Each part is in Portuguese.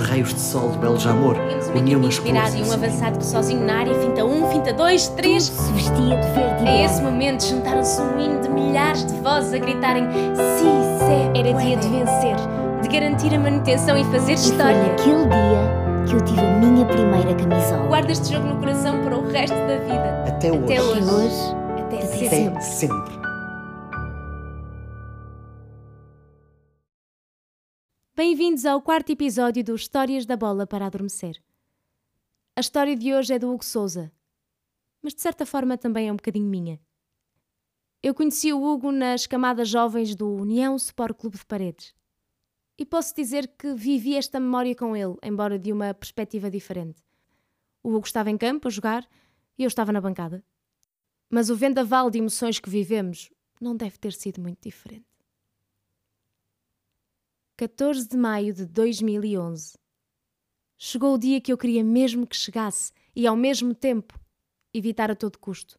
os raios de sol de Beljamor uniam as cores. e um avançado que sozinho na área finta um, finta dois, três. Se vestia de verde e A esse momento juntaram-se um hino de milhares de vozes a gritarem Si, se Era dia de puede", vencer. de garantir a manutenção e fazer E foi história. naquele dia que eu tive a minha primeira camisola. Guarda este jogo no coração para o resto da vida. Até hoje. Até hoje. hoje, Até Até sempre. Até sempre. Bem-vindos ao quarto episódio do Histórias da Bola para Adormecer. A história de hoje é do Hugo Souza, mas de certa forma também é um bocadinho minha. Eu conheci o Hugo nas camadas jovens do União Sport Clube de Paredes. E posso dizer que vivi esta memória com ele, embora de uma perspectiva diferente. O Hugo estava em campo a jogar e eu estava na bancada. Mas o vendaval de emoções que vivemos não deve ter sido muito diferente. 14 de maio de 2011. Chegou o dia que eu queria mesmo que chegasse e, ao mesmo tempo, evitar a todo custo.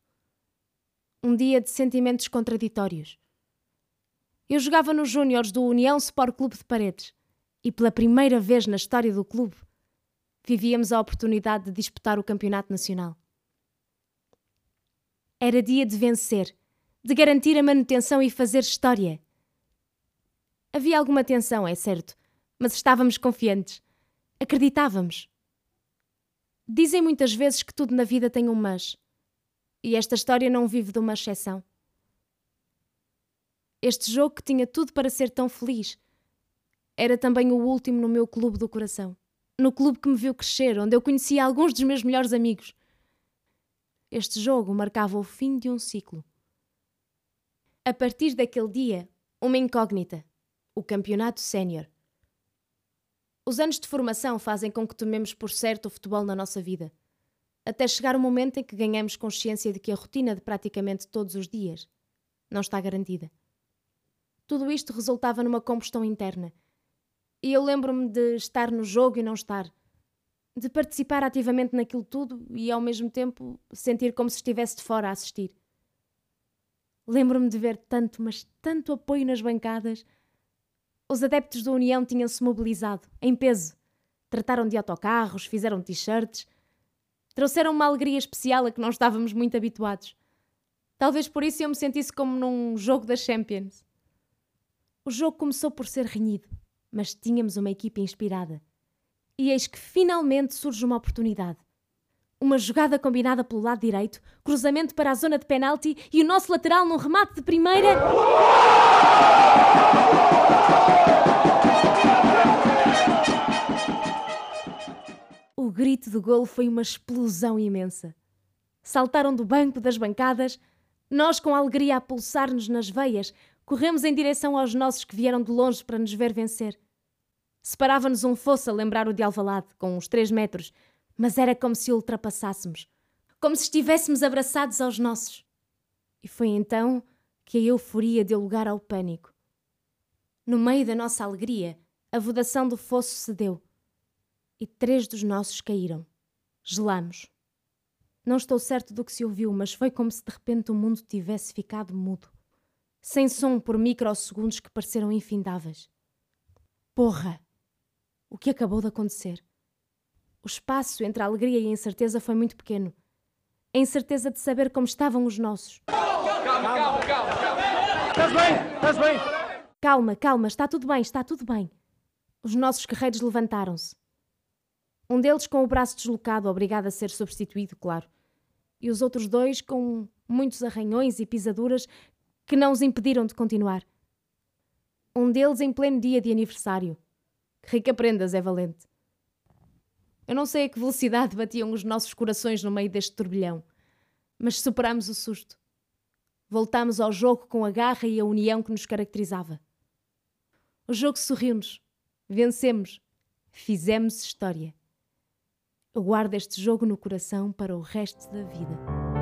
Um dia de sentimentos contraditórios. Eu jogava nos Júniores do União Sport Clube de Paredes e, pela primeira vez na história do clube, vivíamos a oportunidade de disputar o Campeonato Nacional. Era dia de vencer, de garantir a manutenção e fazer história. Havia alguma tensão, é certo, mas estávamos confiantes. Acreditávamos. Dizem muitas vezes que tudo na vida tem um mas. E esta história não vive de uma exceção. Este jogo que tinha tudo para ser tão feliz era também o último no meu clube do coração. No clube que me viu crescer, onde eu conhecia alguns dos meus melhores amigos. Este jogo marcava o fim de um ciclo. A partir daquele dia, uma incógnita o campeonato sénior. Os anos de formação fazem com que tomemos por certo o futebol na nossa vida, até chegar o momento em que ganhamos consciência de que a rotina de praticamente todos os dias não está garantida. Tudo isto resultava numa combustão interna, e eu lembro-me de estar no jogo e não estar, de participar ativamente naquilo tudo e ao mesmo tempo sentir como se estivesse de fora a assistir. Lembro-me de ver tanto, mas tanto apoio nas bancadas. Os adeptos da União tinham-se mobilizado, em peso. Trataram de autocarros, fizeram t-shirts. Trouxeram uma alegria especial a que não estávamos muito habituados. Talvez por isso eu me sentisse como num jogo da Champions. O jogo começou por ser renhido, mas tínhamos uma equipa inspirada. E eis que finalmente surge uma oportunidade. Uma jogada combinada pelo lado direito, cruzamento para a zona de penalti e o nosso lateral num remate de primeira. O grito do golo foi uma explosão imensa. Saltaram do banco das bancadas, nós com alegria a pulsar-nos nas veias, corremos em direção aos nossos que vieram de longe para nos ver vencer. Separava-nos um fosso a lembrar o de Alvalade, com uns três metros, mas era como se o ultrapassássemos, como se estivéssemos abraçados aos nossos. E foi então que a euforia deu lugar ao pânico. No meio da nossa alegria, a vodação do fosso cedeu e três dos nossos caíram. Gelamos. Não estou certo do que se ouviu, mas foi como se de repente o mundo tivesse ficado mudo, sem som por microsegundos que pareceram infindáveis. Porra! O que acabou de acontecer? O espaço entre a alegria e a incerteza foi muito pequeno. A incerteza de saber como estavam os nossos. Estás bem? Estás bem? Calma, calma, está tudo bem, está tudo bem. Os nossos guerreiros levantaram-se. Um deles com o braço deslocado, obrigado a ser substituído, claro. E os outros dois com muitos arranhões e pisaduras que não os impediram de continuar. Um deles em pleno dia de aniversário. Rica prendas, é valente. Eu não sei a que velocidade batiam os nossos corações no meio deste turbilhão, mas superamos o susto. Voltámos ao jogo com a garra e a união que nos caracterizava. O jogo sorriu-nos. Vencemos. Fizemos história. Eu guardo este jogo no coração para o resto da vida.